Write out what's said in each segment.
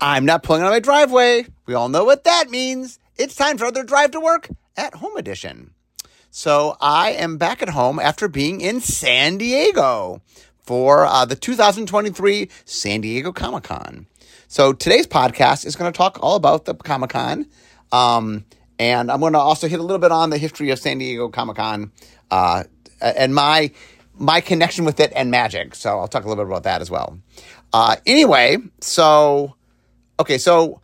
I'm not pulling out of my driveway. We all know what that means. It's time for another drive to work at home edition. So I am back at home after being in San Diego for uh, the 2023 San Diego Comic Con. So today's podcast is going to talk all about the Comic Con. Um, and I'm going to also hit a little bit on the history of San Diego Comic Con uh, and my my connection with it and magic. So I'll talk a little bit about that as well. Uh, anyway, so okay, so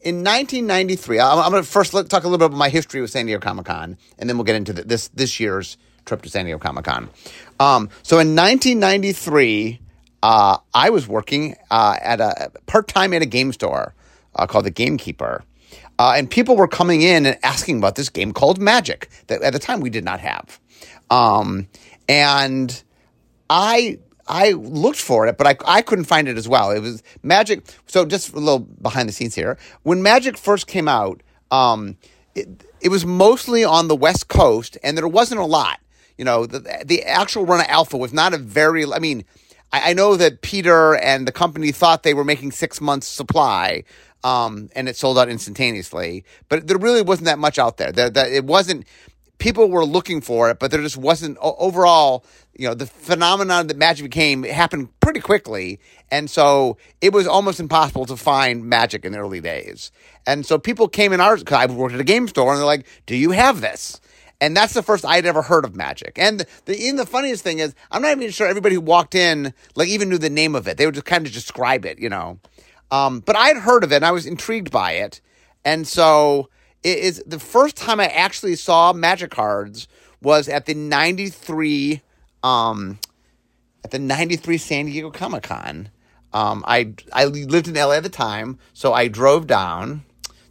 in 1993, I'm, I'm going to first talk a little bit about my history with San Diego Comic Con, and then we'll get into the, this this year's trip to San Diego Comic Con. Um, so in 1993, uh, I was working uh, at a part time at a game store uh, called the Gamekeeper. Uh, and people were coming in and asking about this game called Magic that at the time we did not have. Um, and I I looked for it, but I, I couldn't find it as well. It was Magic. So just a little behind the scenes here. When Magic first came out, um, it, it was mostly on the West Coast, and there wasn't a lot. You know, the, the actual run of Alpha was not a very. I mean, I, I know that Peter and the company thought they were making six months supply, um, and it sold out instantaneously. But there really wasn't that much out there. There, that it wasn't people were looking for it, but there just wasn't overall. You know, the phenomenon that magic became happened pretty quickly, and so it was almost impossible to find magic in the early days. And so people came in our, I worked at a game store, and they're like, "Do you have this?" And that's the first I'd ever heard of magic. And the, even the funniest thing is, I'm not even sure everybody who walked in like even knew the name of it. They would just kind of describe it, you know. Um, but I'd heard of it, and I was intrigued by it, and so is the first time I actually saw magic cards was at the 93 um at the 93 San Diego Comic Con. Um, I I lived in LA at the time, so I drove down.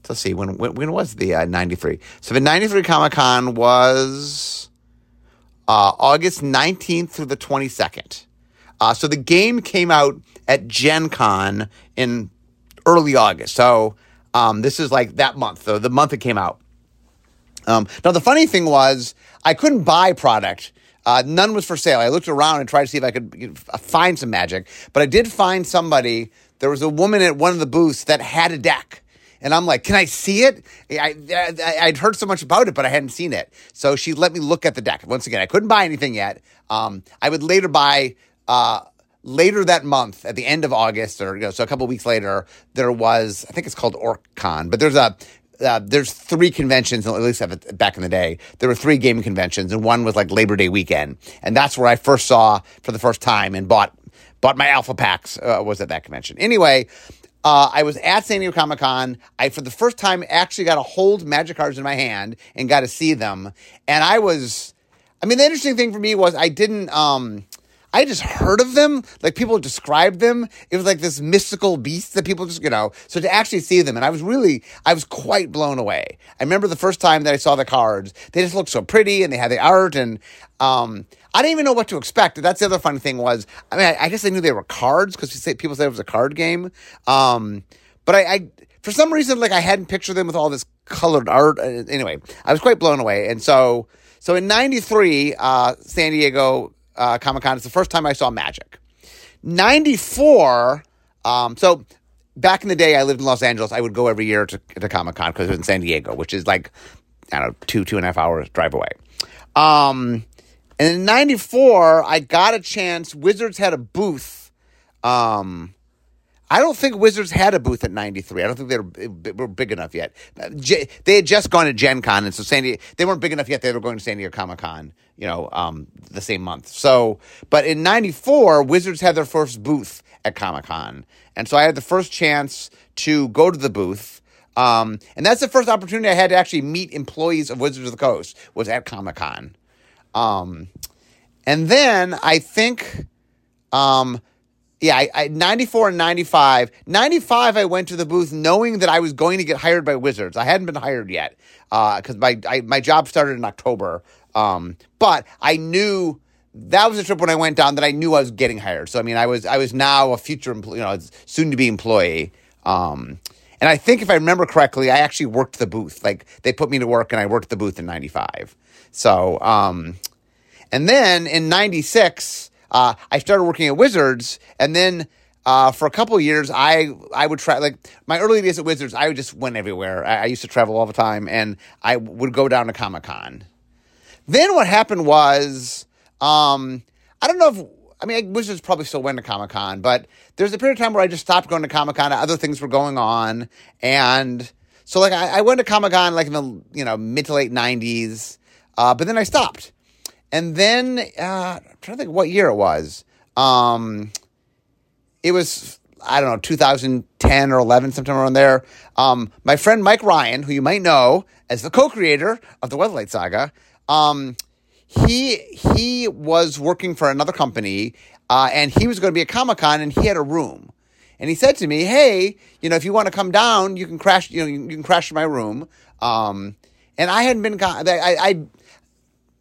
Let's see when when, when was the uh, 93? So the 93 Comic Con was uh, August 19th through the 22nd. Uh, so the game came out at Gen Con in early August. So um, this is like that month, the, the month it came out. Um, now, the funny thing was, I couldn't buy product. Uh, none was for sale. I looked around and tried to see if I could find some magic, but I did find somebody. There was a woman at one of the booths that had a deck. And I'm like, can I see it? I, I, would heard so much about it, but I hadn't seen it. So she let me look at the deck. Once again, I couldn't buy anything yet. Um, I would later buy uh, later that month, at the end of August, or you know, so a couple weeks later, there was I think it's called OrcCon, but there's a uh, there's three conventions, at least back in the day. There were three gaming conventions, and one was like Labor Day weekend, and that's where I first saw for the first time and bought bought my alpha packs. Uh, was at that convention. Anyway, uh, I was at San Diego Comic Con. I, for the first time, actually got to hold magic cards in my hand and got to see them. And I was, I mean, the interesting thing for me was I didn't, um, I just heard of them. Like people described them. It was like this mystical beast that people just, you know, so to actually see them. And I was really, I was quite blown away. I remember the first time that I saw the cards, they just looked so pretty and they had the art and, um, I didn't even know what to expect. That's the other funny thing was, I mean, I, I guess I knew they were cards because people said it was a card game. Um, but I, I, for some reason, like I hadn't pictured them with all this colored art. Uh, anyway, I was quite blown away. And so, so in 93, uh, San Diego uh, Comic Con. It's the first time I saw Magic. 94, um, so back in the day, I lived in Los Angeles. I would go every year to, to Comic Con because it was in San Diego, which is like, I don't know, two, two and a half hours drive away. Um, and in 94, I got a chance. Wizards had a booth. Um, I don't think Wizards had a booth at 93. I don't think they were, were big enough yet. They had just gone to Gen Con, and so San Diego, they weren't big enough yet. They were going to San Diego Comic Con you know, um, the same month. So, but in 94, Wizards had their first booth at Comic Con. And so I had the first chance to go to the booth. Um, and that's the first opportunity I had to actually meet employees of Wizards of the Coast was at Comic Con. Um, and then I think, um, yeah, I, I, 94 and 95. 95, I went to the booth knowing that I was going to get hired by Wizards. I hadn't been hired yet because uh, my I, my job started in October um, but I knew that was a trip when I went down that I knew I was getting hired. So I mean, I was I was now a future employee, you know, soon to be employee. Um, and I think if I remember correctly, I actually worked the booth. Like they put me to work, and I worked the booth in '95. So, um, and then in '96, uh, I started working at Wizards, and then uh, for a couple years, I I would try like my early days at Wizards. I just went everywhere. I, I used to travel all the time, and I would go down to Comic Con. Then what happened was, um, I don't know if I mean Wizards probably still went to Comic Con, but there's a period of time where I just stopped going to Comic Con. Other things were going on, and so like I, I went to Comic Con like in the you know mid to late '90s, uh, but then I stopped, and then uh, I'm trying to think what year it was. Um, it was I don't know 2010 or 11, sometime around there. Um, my friend Mike Ryan, who you might know as the co-creator of the Weatherlight Saga, um, he he was working for another company, uh, and he was going to be at Comic Con, and he had a room. And he said to me, "Hey, you know, if you want to come down, you can crash. You know, you, can crash my room." Um, and I hadn't been. I, I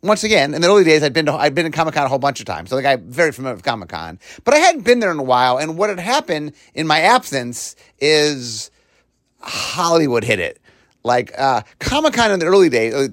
once again, in the early days, I'd been to, I'd been in Comic Con a whole bunch of times, so like I'm very familiar with Comic Con. But I hadn't been there in a while, and what had happened in my absence is Hollywood hit it. Like uh, Comic Con in the early days.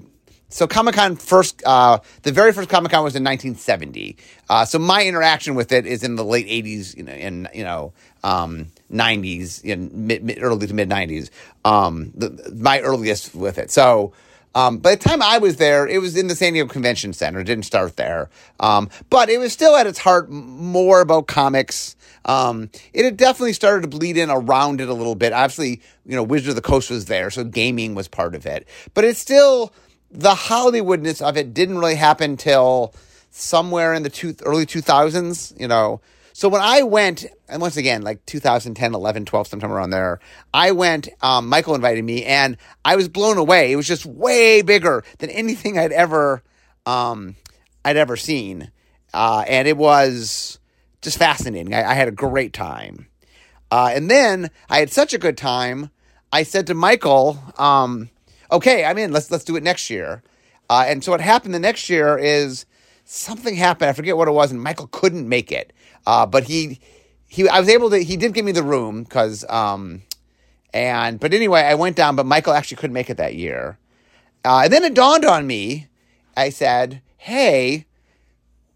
So Comic Con first, uh, the very first Comic Con was in 1970. Uh, so my interaction with it is in the late 80s, you know, in you know, um, 90s, in mid, mid, early to mid 90s. Um, my earliest with it. So um, by the time I was there, it was in the San Diego Convention Center. It didn't start there. Um, but it was still at its heart more about comics. Um, it had definitely started to bleed in around it a little bit. Obviously, you know, Wizard of the Coast was there, so gaming was part of it. But it's still, the Hollywoodness of it didn't really happen till somewhere in the two, early 2000s, you know. So when I went, and once again, like 2010, 11, 12, sometime around there, I went, um, Michael invited me and I was blown away. It was just way bigger than anything I'd ever, um, I'd ever seen. Uh, and it was just fascinating. I, I had a great time. Uh, and then I had such a good time. I said to Michael, um, okay, I'm in. Let's, let's do it next year. Uh, and so what happened the next year is something happened. I forget what it was, and Michael couldn't make it. Uh, but he he I was able to. He did give me the room because um, and but anyway, I went down. But Michael actually couldn't make it that year. Uh, and then it dawned on me. I said, "Hey,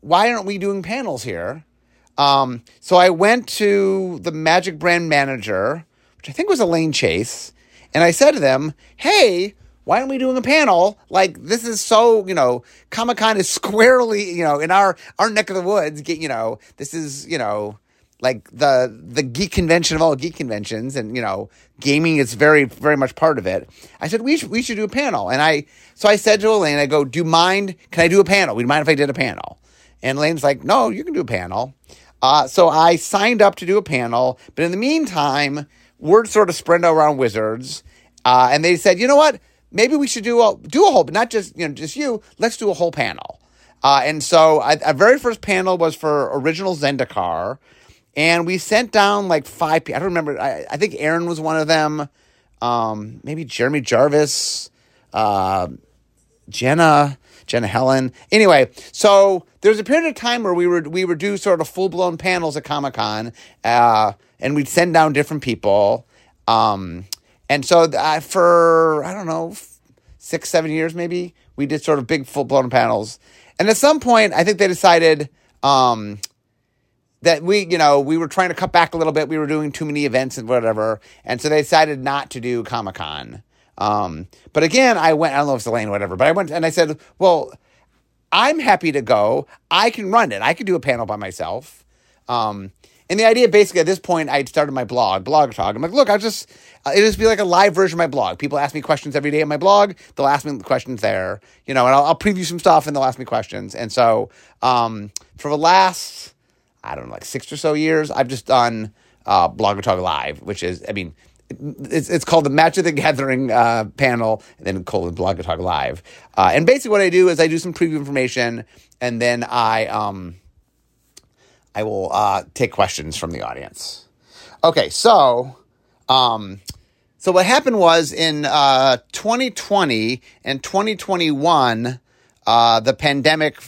why aren't we doing panels here?" Um, so I went to the Magic Brand manager, which I think was Elaine Chase, and I said to them, "Hey." Why aren't we doing a panel? Like this is so, you know, Comic Con is squarely, you know, in our our neck of the woods. Get you know, this is you know, like the the geek convention of all geek conventions, and you know, gaming is very very much part of it. I said we should we should do a panel, and I so I said to Elaine, I go, do you mind? Can I do a panel? Would you mind if I did a panel? And Elaine's like, no, you can do a panel. Uh, so I signed up to do a panel, but in the meantime, word sort of spread around Wizards, uh, and they said, you know what? Maybe we should do a do a whole, but not just you know just you. Let's do a whole panel. Uh, and so I, our very first panel was for original Zendikar, and we sent down like five. I don't remember. I, I think Aaron was one of them. Um, maybe Jeremy Jarvis, uh, Jenna, Jenna Helland. Anyway, so there's a period of time where we would we would do sort of full blown panels at Comic Con, uh, and we'd send down different people. Um, and so uh, for, I don't know, six, seven years maybe, we did sort of big full blown panels. And at some point, I think they decided um, that we, you know, we were trying to cut back a little bit. We were doing too many events and whatever. And so they decided not to do Comic Con. Um, but again, I went, I don't know if it's Elaine or whatever, but I went and I said, well, I'm happy to go. I can run it. I can do a panel by myself. Um, and the idea, basically, at this point, I started my blog, Blogatog. I'm like, look, I'll just, uh, it'll just be like a live version of my blog. People ask me questions every day on my blog. They'll ask me questions there, you know, and I'll, I'll preview some stuff and they'll ask me questions. And so, um, for the last, I don't know, like six or so years, I've just done uh, Blogatog Live, which is, I mean, it's, it's called the Magic the Gathering uh, panel, and then called Blogatog Live. Uh, and basically, what I do is I do some preview information, and then I um, I will uh, take questions from the audience. Okay, so um, so what happened was in uh, 2020 and 2021, uh, the pandemic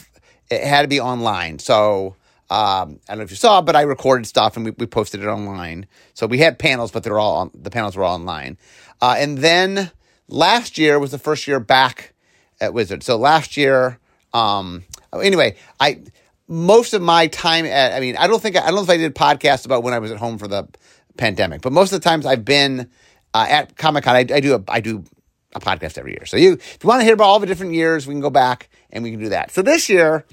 it had to be online. So um, I don't know if you saw, but I recorded stuff and we, we posted it online. So we had panels, but they're all on, the panels were all online. Uh, and then last year was the first year back at Wizard. So last year, um, anyway, I most of my time at, I mean, I don't think, I don't know if I did podcasts about when I was at home for the pandemic, but most of the times I've been uh, at Comic Con, I, I, do a, I do a podcast every year. So you, if you want to hear about all the different years, we can go back and we can do that. So this year,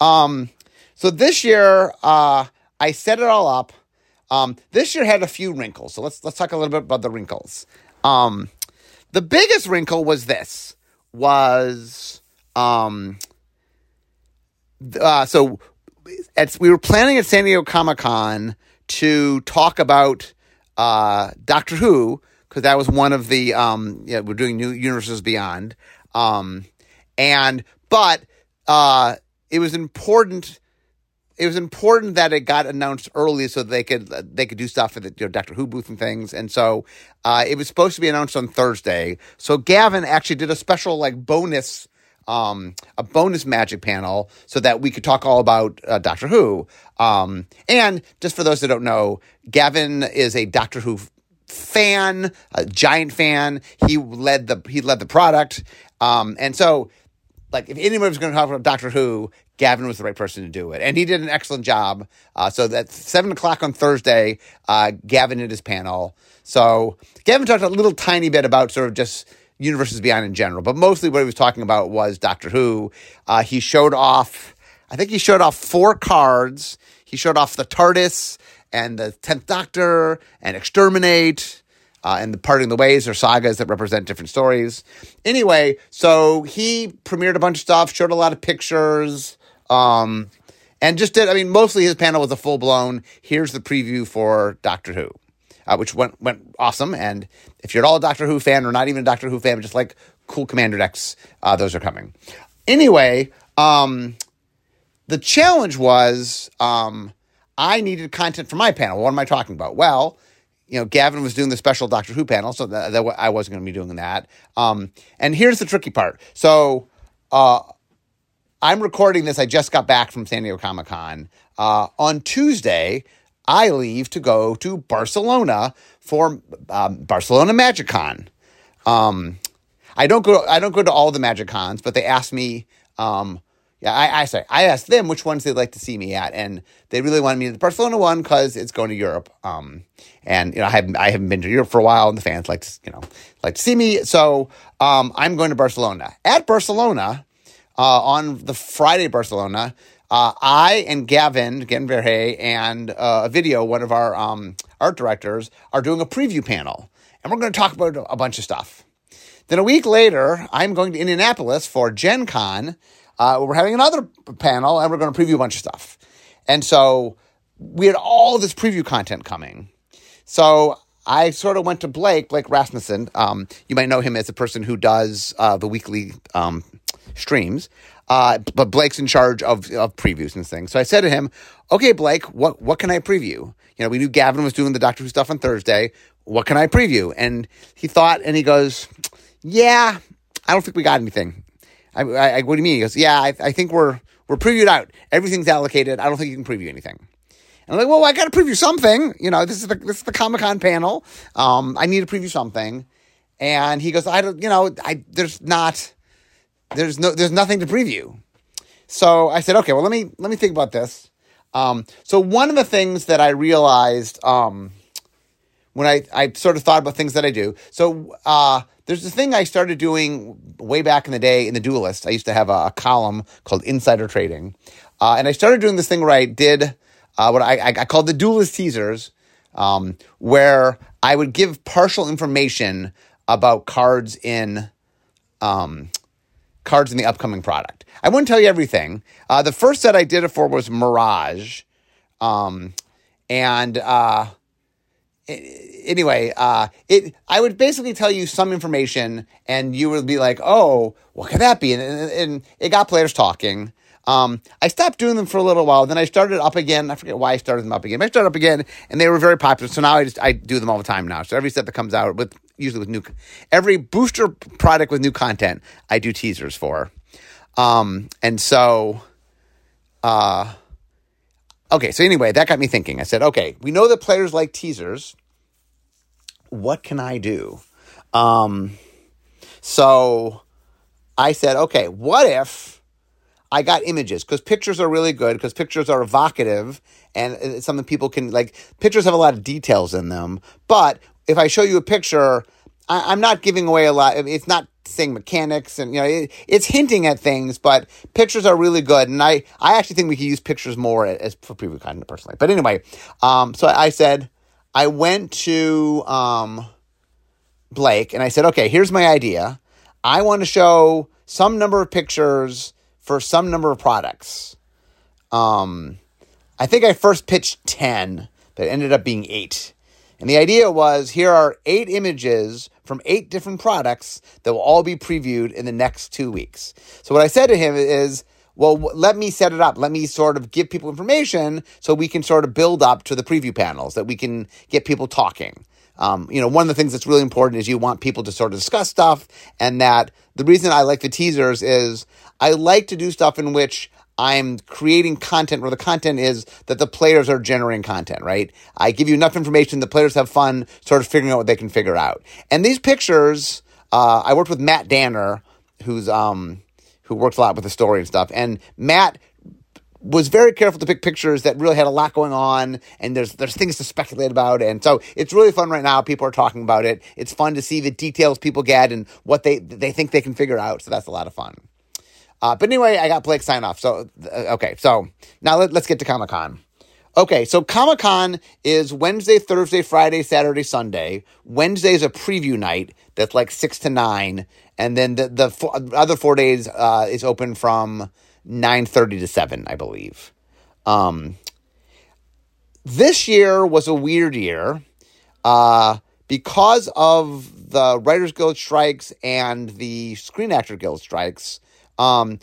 um, so this year, uh, I set it all up. Um, this year had a few wrinkles. So let's, let's talk a little bit about the wrinkles. Um, the biggest wrinkle was this was, um, uh, so at, we were planning at San Diego Comic Con to talk about uh, Doctor Who because that was one of the um, yeah we're doing New Universes Beyond, um, and but uh, it was important. It was important that it got announced early so they could they could do stuff for the you know, Doctor Who booth and things. And so uh, it was supposed to be announced on Thursday. So Gavin actually did a special like bonus um, a bonus magic panel so that we could talk all about uh, Doctor Who. Um, and just for those that don't know, Gavin is a Doctor Who fan, a giant fan. He led the he led the product, um, and so like if anyone was going to talk about Doctor Who, Gavin was the right person to do it, and he did an excellent job. Uh, so that seven o'clock on Thursday, uh, Gavin did his panel. So Gavin talked a little tiny bit about sort of just universes beyond in general, but mostly what he was talking about was Doctor Who. Uh, he showed off, I think he showed off four cards. He showed off the TARDIS and the Tenth Doctor and Exterminate. Uh, and the parting the ways or sagas that represent different stories. Anyway, so he premiered a bunch of stuff, showed a lot of pictures, um, and just did. I mean, mostly his panel was a full blown. Here's the preview for Doctor Who uh, which went went awesome. And if you're at all a Doctor Who fan or not even a Doctor Who fan, but just like cool Commander decks, uh, those are coming. Anyway, um, the challenge was um, I needed content for my panel. What am I talking about? Well, you know, Gavin was doing the special Doctor Who panel, so that, I wasn't going to be doing that. Um, and here's the tricky part. So, uh, I'm recording this. I just got back from San Diego Comic Con. Uh, on Tuesday, I leave to go to Barcelona for um, Barcelona Magic Con. Um, I don't go. I don't go to all the Magic Cons, but they asked me. Um, yeah, I, I sorry, I asked them which ones they'd like to see me at, and they really wanted me to the Barcelona one because it's going to Europe. Um, and you know, I haven't I haven't been to Europe for a while, and the fans like to, you know like to see me. So um, I'm going to Barcelona. At Barcelona, uh, on the Friday, Barcelona, uh, I and Gavin, Gavin Verhey, and uh, a video, one of our um, art directors, are doing a preview panel. And we're going to talk about a bunch of stuff. Then a week later, I'm going to Indianapolis for Gen Con. Uh, we're having another panel and we're going to preview a bunch of stuff. And so we had all this preview content coming. So I sort of went to Blake, Blake Rasmussen. Um, you might know him as the person who does uh, the weekly um, streams. Uh, but Blake's in charge of, of previews and things. So I said to him, okay, Blake, what, what can I preview? You know, we knew Gavin was doing the Doctor Who stuff on Thursday. What can I preview? And he thought, and he goes, yeah, I don't think we got anything. I, I what do you mean? He goes, yeah, I, I think we're, we're previewed out. Everything's allocated. I don't think you can preview anything. And I'm like, well, I got to preview something. You know, this is the, this is the Comic Con panel. Um, I need to preview something. And he goes, I don't, you know, I, there's not, there's no there's nothing to preview. So I said, okay, well let me let me think about this. Um, so one of the things that I realized um, when I, I sort of thought about things that I do. So uh, there's this thing I started doing way back in the day in the Duelist. I used to have a, a column called Insider Trading, uh, and I started doing this thing where I did uh, what I, I, called the Duelist teasers, um, where I would give partial information about cards in um, cards in the upcoming product. I wouldn't tell you everything. Uh, the first set I did it for was Mirage. Um, and uh, anyway, uh, it I would basically tell you some information, and you would be like, "Oh, what could that be?" And, and, and it got players talking. Um, I stopped doing them for a little while. Then I started up again. I forget why I started them up again. But I started up again, and they were very popular. So now I just I do them all the time now. So every set that comes out with usually with new every booster product with new content, I do teasers for. Um, and so, uh, okay. So anyway, that got me thinking. I said, okay, we know that players like teasers. What can I do? Um, so I said, okay, what if I got images because pictures are really good because pictures are evocative and it's something people can like. Pictures have a lot of details in them, but if I show you a picture, I, am not giving away a lot. It's not saying mechanics and you know it, it's hinting at things, but pictures are really good, and I I actually think we could use pictures more as for preview content personally. But anyway, um, so I said I went to um Blake and I said, okay, here's my idea. I want to show some number of pictures for some number of products. Um, I think I first pitched 10, but it ended up being eight. And the idea was here are eight images from eight different products that will all be previewed in the next two weeks. So, what I said to him is, well, let me set it up. Let me sort of give people information so we can sort of build up to the preview panels, that we can get people talking. Um, you know, one of the things that's really important is you want people to sort of discuss stuff, and that the reason I like the teasers is I like to do stuff in which I'm creating content where the content is that the players are generating content, right? I give you enough information, the players have fun sort of figuring out what they can figure out. And these pictures, uh, I worked with Matt Danner, who's um, who works a lot with the story and stuff, and Matt was very careful to pick pictures that really had a lot going on and there's there's things to speculate about. And so it's really fun right now. People are talking about it. It's fun to see the details people get and what they they think they can figure out. So that's a lot of fun uh, but anyway i got blake sign off. So uh, okay. So now let, let's get to comic-con. Okay. So comic-con is wednesday thursday friday saturday sunday. Wednesday is a preview night that's like six to nine. And then the, the four, other four days uh, is open from 9.30 to 7 i believe. Um, this year was a weird year uh, because of the writers guild strikes and the screen actor guild strikes um,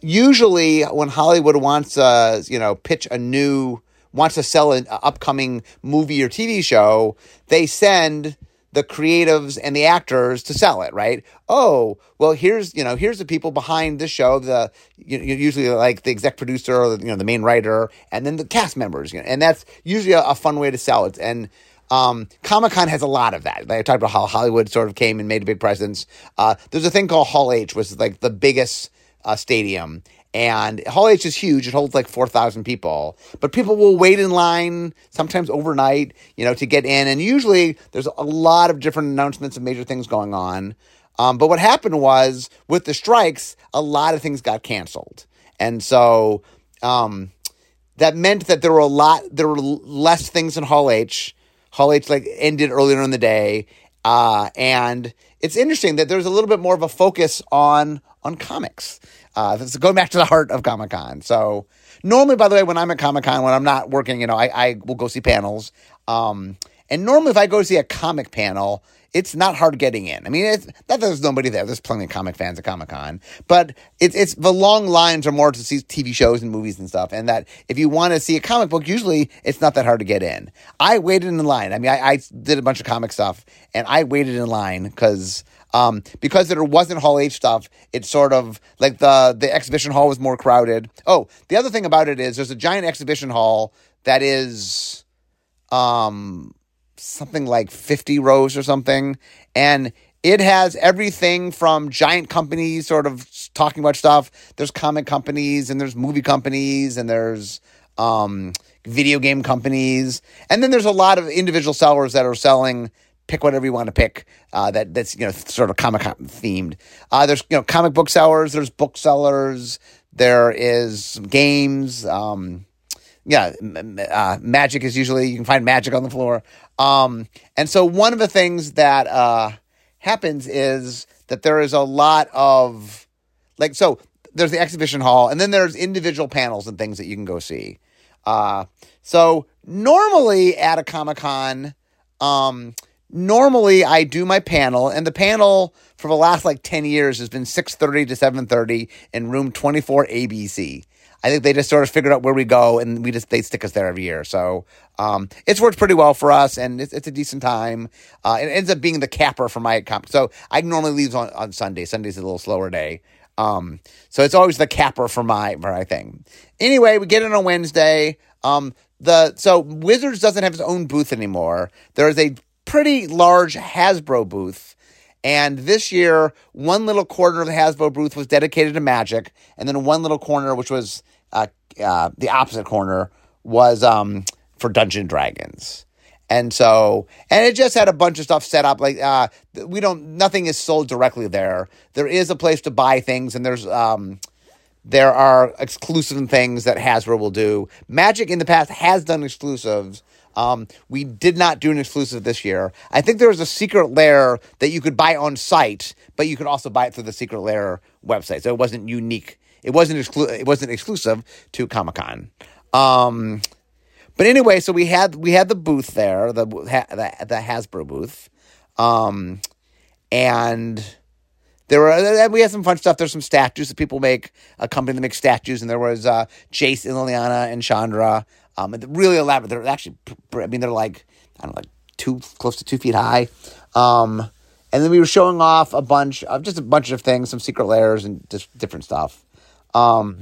usually when hollywood wants to you know pitch a new wants to sell an upcoming movie or tv show they send the creatives and the actors to sell it, right? Oh, well, here's you know here's the people behind the show, the you usually like the exec producer or the, you know the main writer, and then the cast members, you know, and that's usually a, a fun way to sell it. And um, Comic Con has a lot of that. I talked about how Hollywood sort of came and made a big presence. Uh, there's a thing called Hall H, which is like the biggest uh, stadium, and Hall H is huge. It holds like 4,000 people. But people will wait in line, sometimes overnight, you know, to get in. And usually there's a lot of different announcements of major things going on. Um, but what happened was with the strikes, a lot of things got canceled. And so um, that meant that there were a lot, there were less things in Hall H. Hall H like ended earlier in the day. Uh, and it's interesting that there's a little bit more of a focus on on comics. Uh, this is going back to the heart of Comic Con. So normally, by the way, when I'm at Comic Con, when I'm not working, you know, I, I will go see panels. Um, and normally, if I go see a comic panel, it's not hard getting in. I mean, it's that there's nobody there. There's plenty of comic fans at Comic Con, but it's it's the long lines are more to see TV shows and movies and stuff. And that if you want to see a comic book, usually it's not that hard to get in. I waited in line. I mean, I, I did a bunch of comic stuff, and I waited in line because um, because there wasn't Hall H stuff, it's sort of like the the exhibition hall was more crowded. Oh, the other thing about it is there's a giant exhibition hall that is um something like 50 rows or something and it has everything from giant companies sort of talking about stuff. There's comic companies and there's movie companies and there's um, video game companies. And then there's a lot of individual sellers that are selling pick whatever you want to pick. Uh, that that's you know sort of comic themed. Uh, there's you know comic book sellers. There's booksellers. There is games. Um, yeah, uh, magic is usually you can find magic on the floor. Um, and so one of the things that uh, happens is that there is a lot of like so there's the exhibition hall and then there's individual panels and things that you can go see. Uh, so normally at a comic con, um, normally I do my panel, and the panel for the last like 10 years has been 6.30 to 7.30 in room 24 ABC. I think they just sort of figured out where we go, and we just they stick us there every year. So um, it's worked pretty well for us, and it's, it's a decent time. Uh, it ends up being the capper for my comp. So I normally leave on, on Sunday. Sunday's a little slower day. Um, so it's always the capper for my for my thing. Anyway, we get in on Wednesday. Um, the so Wizards doesn't have its own booth anymore. There is a pretty large Hasbro booth. And this year, one little corner of the Hasbro booth was dedicated to Magic, and then one little corner, which was uh, uh, the opposite corner, was um, for Dungeon Dragons. And so, and it just had a bunch of stuff set up. Like, uh, we don't, nothing is sold directly there. There is a place to buy things, and there's, um, there are exclusive things that Hasbro will do. Magic in the past has done exclusives. Um, we did not do an exclusive this year. I think there was a secret lair that you could buy on site, but you could also buy it through the secret lair website. So it wasn't unique. It wasn't exclu- It wasn't exclusive to Comic Con. Um, but anyway, so we had we had the booth there, the the, the Hasbro booth, um, and there were we had some fun stuff. There's some statues that people make, a company that makes statues, and there was uh, and Liliana and Chandra. Um, really elaborate. They're actually, I mean, they're like I don't know, like two close to two feet high. Um, and then we were showing off a bunch of just a bunch of things, some secret lairs and just different stuff. Um,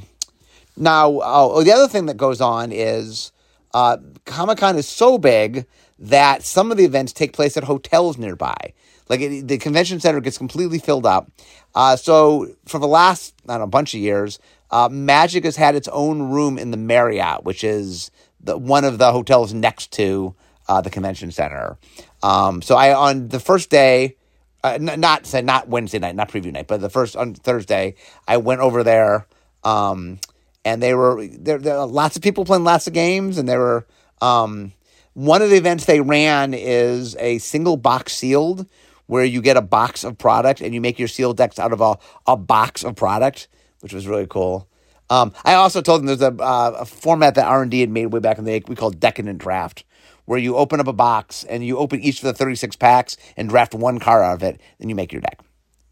now, oh, the other thing that goes on is uh, Comic Con is so big that some of the events take place at hotels nearby. Like it, the convention center gets completely filled up. Uh, so for the last I don't know, bunch of years, uh, Magic has had its own room in the Marriott, which is the, one of the hotels next to uh, the convention center. Um, so I on the first day, uh, n- not not Wednesday night, not preview night, but the first on Thursday, I went over there. Um, and they were there. There were lots of people playing lots of games, and there were um, one of the events they ran is a single box sealed, where you get a box of product and you make your sealed decks out of a, a box of product, which was really cool. Um, I also told them there's a, uh, a format that R and D had made way back in the day we call Decadent Draft, where you open up a box and you open each of the 36 packs and draft one card out of it, and you make your deck.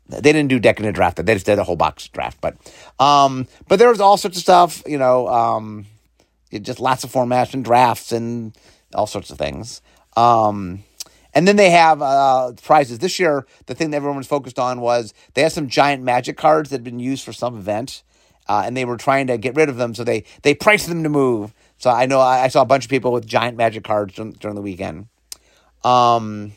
They didn't do decadent draft. They just did a whole box draft. But um, but there was all sorts of stuff. You know, um, just lots of formats and drafts and all sorts of things. Um, and then they have uh, prizes. This year, the thing that everyone was focused on was they had some giant magic cards that had been used for some event, uh, and they were trying to get rid of them. So they they priced them to move. So I know I, I saw a bunch of people with giant magic cards during, during the weekend. Um,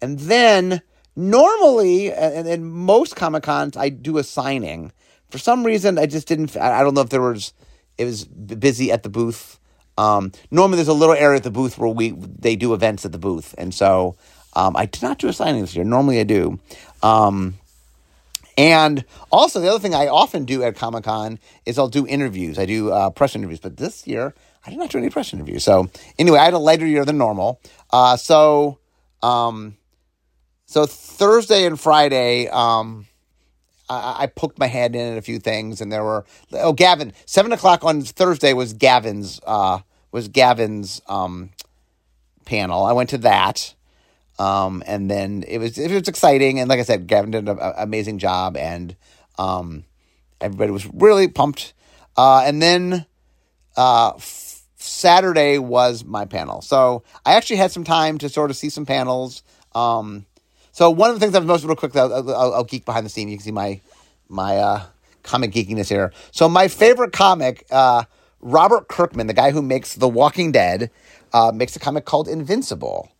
and then normally, and in most Comic Cons, I do a signing. For some reason, I just didn't. I don't know if there was. It was busy at the booth. Um, normally, there's a little area at the booth where we they do events at the booth, and so um, I did not do a signing this year. Normally, I do. Um, and also, the other thing I often do at Comic Con is I'll do interviews. I do uh, press interviews, but this year I did not do any press interviews. So anyway, I had a lighter year than normal. Uh, so um, so Thursday and Friday, um, I, I, poked my head in at a few things, and there were oh Gavin seven o'clock on Thursday was Gavin's uh, was Gavin's um, panel. I went to that, um, and then it was it was exciting, and like I said, Gavin did an amazing job, and um, everybody was really pumped. Uh, and then uh, f- Saturday was my panel, so I actually had some time to sort of see some panels. Um, so one of the things I've most real quick, I'll, I'll, I'll, geek behind the scene. You can see my my uh, comic geekiness here. So my favorite comic, uh, Robert Kirkman, the guy who makes The Walking Dead, uh, makes a comic called Invincible.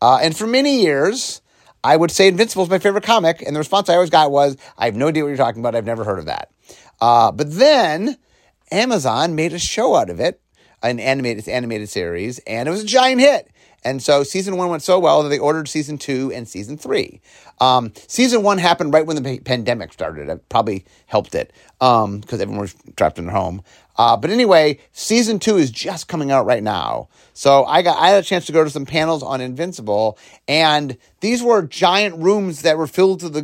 Uh, and for many years, I would say Invincible is my favorite comic, and the response I always got was, "I have no idea what you're talking about. I've never heard of that." Uh, but then Amazon made a show out of it, an animated animated series, and it was a giant hit. And so season one went so well that they ordered season two and season three. Um, season one happened right when the pandemic started. It probably helped it because um, everyone was trapped in their home. Uh, but anyway, season two is just coming out right now. So I got I had a chance to go to some panels on Invincible, and these were giant rooms that were filled to the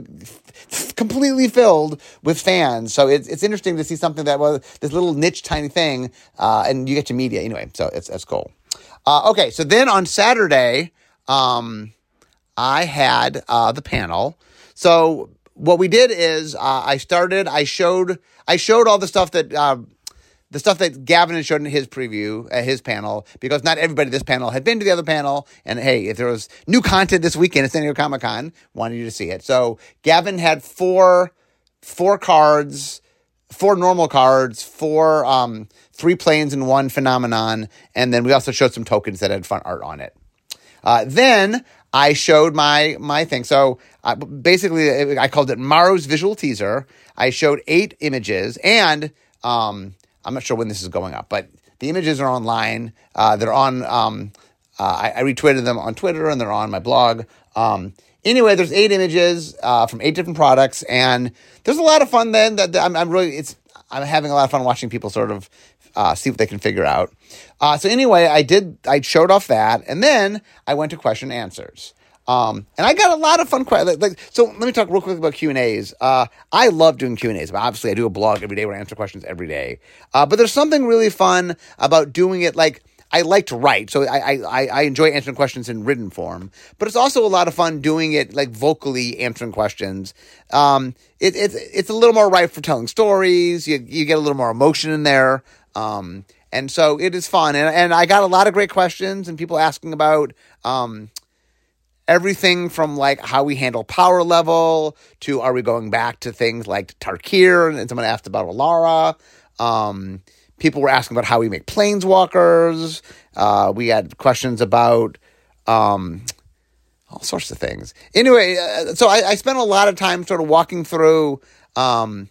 completely filled with fans. So it's it's interesting to see something that was this little niche tiny thing, uh, and you get to media anyway. So it's that's cool. Uh, okay, so then on Saturday, um, I had uh, the panel. So what we did is uh, I started. I showed. I showed all the stuff that. Uh, the stuff that Gavin had shown in his preview, at his panel, because not everybody this panel had been to the other panel. And hey, if there was new content this weekend at San Diego Comic Con, wanted you to see it. So Gavin had four, four cards, four normal cards, four um, three planes and one phenomenon. And then we also showed some tokens that had fun art on it. Uh, then I showed my my thing. So uh, basically, I called it Maro's visual teaser. I showed eight images, and um, I'm not sure when this is going up, but the images are online. Uh, they're on. Um, uh, I, I, retweeted them on Twitter, and they're on my blog. Anyway, there's eight images uh, from eight different products, and there's a lot of fun. Then that, that I'm, I'm, really it's I'm having a lot of fun watching people sort of uh, see what they can figure out. Uh, so anyway, I did I showed off that, and then I went to question answers. Um, and I got a lot of fun questions. Like, so let me talk real quick about Q and A's. Uh, I love doing Q and A's. Obviously, I do a blog every day where I answer questions every day. Uh, but there's something really fun about doing it. Like I like to write, so I, I I enjoy answering questions in written form. But it's also a lot of fun doing it like vocally answering questions. Um, it, it's it's a little more right for telling stories. You you get a little more emotion in there. Um, and so it is fun. And and I got a lot of great questions and people asking about um everything from like how we handle power level to are we going back to things like Tarkir and someone asked about Alara. Um, people were asking about how we make planeswalkers. Uh, we had questions about um, all sorts of things. Anyway, uh, so I, I, spent a lot of time sort of walking through. Um,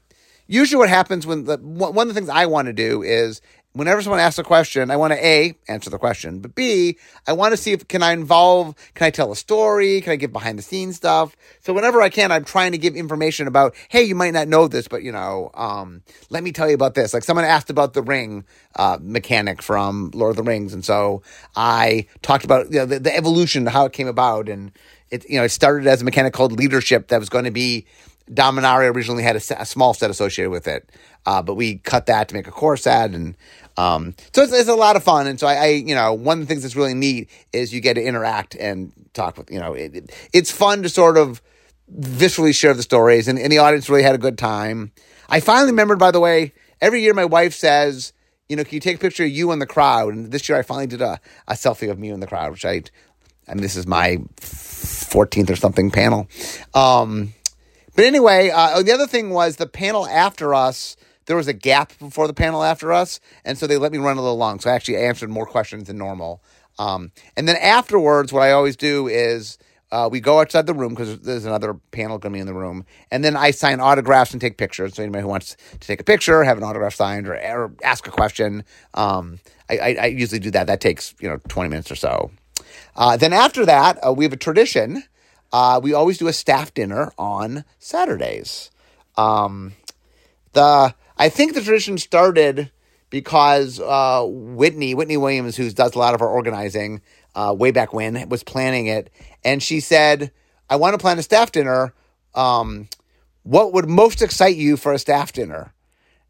usually, what happens when the one of the things I want to do is whenever someone asks a question, I want to A, answer the question, but B, I want to see if can I involve, can I tell a story? Can I give behind the scenes stuff? So whenever I can, I'm trying to give information about, hey, you might not know this, but you know, um, let me tell you about this. Like someone asked about the ring, uh, mechanic from Lord of the Rings. And so I talked about you know, the, the evolution, how it came about. And it, you know, it started as a mechanic called leadership that was going to be Dominaria originally had a, a, small set associated with it, uh, but we cut that to make a core set, and um, so it's, it's, a lot of fun. And so I, I, you know, one of the things that's really neat is you get to interact and talk with, you know, it, it, it's fun to sort of viscerally share the stories, and, and the audience really had a good time. I finally remembered, by the way, every year my wife says, you know, can you take a picture of you in the crowd? And this year I finally did a, a selfie of me in the crowd, which I, I mean, this is my 14th or something panel. Um, but anyway, uh, the other thing was the panel after us. There was a gap before the panel after us, and so they let me run a little long. So I actually answered more questions than normal. Um, and then afterwards, what I always do is uh, we go outside the room because there's another panel going to be in the room, and then I sign autographs and take pictures. So anybody who wants to take a picture, have an autograph signed, or, or ask a question, um, I, I, I, usually do that. That takes you know 20 minutes or so. Uh, then after that, uh, we have a tradition uh, we always do a staff dinner on Saturdays. Um, the I think the tradition started because uh, Whitney Whitney Williams, who does a lot of our organizing, uh, way back when was planning it, and she said, "I want to plan a staff dinner. Um, what would most excite you for a staff dinner?"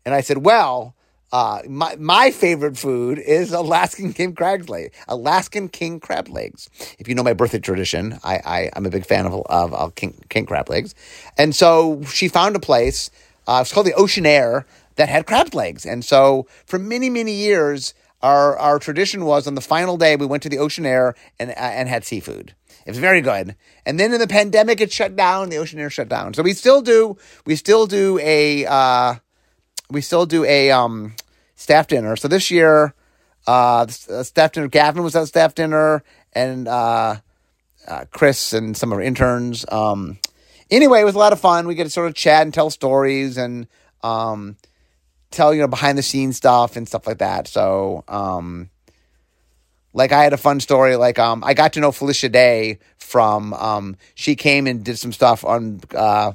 And I said, "Well." Uh, my my favorite food is Alaskan king crab legs. Alaskan king crab legs. If you know my birthday tradition, I, I am a big fan of of, of king, king crab legs, and so she found a place. Uh, it's called the Oceanaire that had crab legs, and so for many many years, our our tradition was on the final day we went to the Oceanaire and uh, and had seafood. It was very good. And then in the pandemic, it shut down. The Oceanaire shut down. So we still do we still do a. Uh, we still do a um, staff dinner. So this year, uh, staff dinner. Gavin was at staff dinner, and uh, uh, Chris and some of our interns. Um, anyway, it was a lot of fun. We get to sort of chat and tell stories and um, tell you know behind the scenes stuff and stuff like that. So, um, like I had a fun story. Like um, I got to know Felicia Day from um, she came and did some stuff on uh,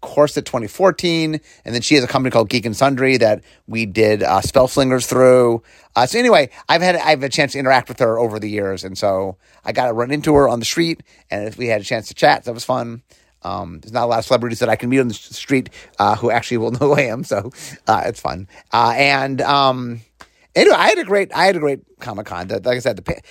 Core Set 2014, and then she has a company called Geek and Sundry that we did uh, Spellslingers through. Uh, so anyway, I've had I've had a chance to interact with her over the years, and so I got to run into her on the street, and we had a chance to chat. So that was fun. Um, there's not a lot of celebrities that I can meet on the street uh, who actually will know who I am, so uh, it's fun. Uh, and um, anyway, I had a great I had a great Comic Con. Like I said, the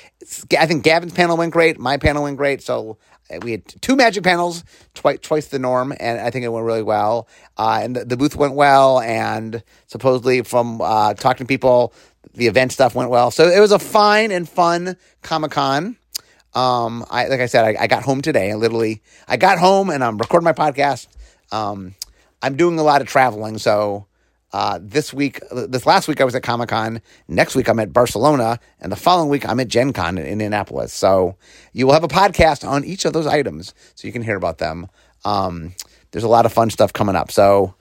I think Gavin's panel went great. My panel went great. So we had two magic panels, twice twice the norm, and I think it went really well. Uh, and the, the, booth went well, and supposedly from uh, talking to people, the event stuff went well. So it was a fine and fun Comic Con. Um, I like I said, I, I, got home today. I literally I got home and I'm recording my podcast. Um, I'm doing a lot of traveling, so Uh, this week, this last week, I was at Comic Con. Next week, I'm at Barcelona, and the following week, I'm at Gen Con in Indianapolis. So you will have a podcast on each of those items, so you can hear about them. Um, there's a lot of fun stuff coming up. So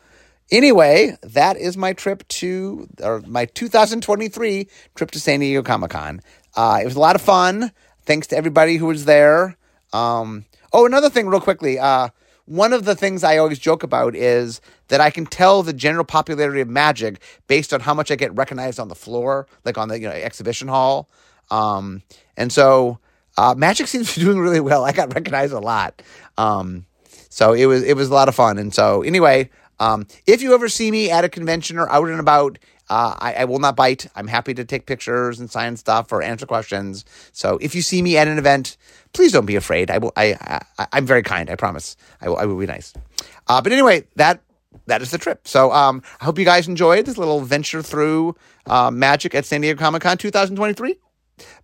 anyway, that is my trip to or my 2023 trip to San Diego Comic Con. Uh, it was a lot of fun. Thanks to everybody who was there. Um, oh, another thing, real quickly. Uh, one of the things I always joke about is that I can tell the general popularity of magic based on how much I get recognized on the floor, like on the you know exhibition hall. Um, and so uh, magic seems to be doing really well. I got recognized a lot. Um, so it was it was a lot of fun. And so anyway, um, if you ever see me at a convention or out and about, uh, I, I, will not bite. I'm happy to take pictures and sign stuff or answer questions. So if you see me at an event, please don't be afraid. I will. I, I am very kind. I promise. I will. I will be nice. Uh, but anyway, that that is the trip. So um, I hope you guys enjoyed this little venture through uh, magic at San Diego Comic Con 2023.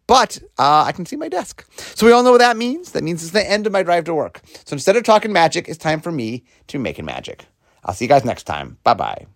But uh, I can see my desk. So we all know what that means. That means it's the end of my drive to work. So instead of talking magic, it's time for me to making magic. I'll see you guys next time. Bye bye.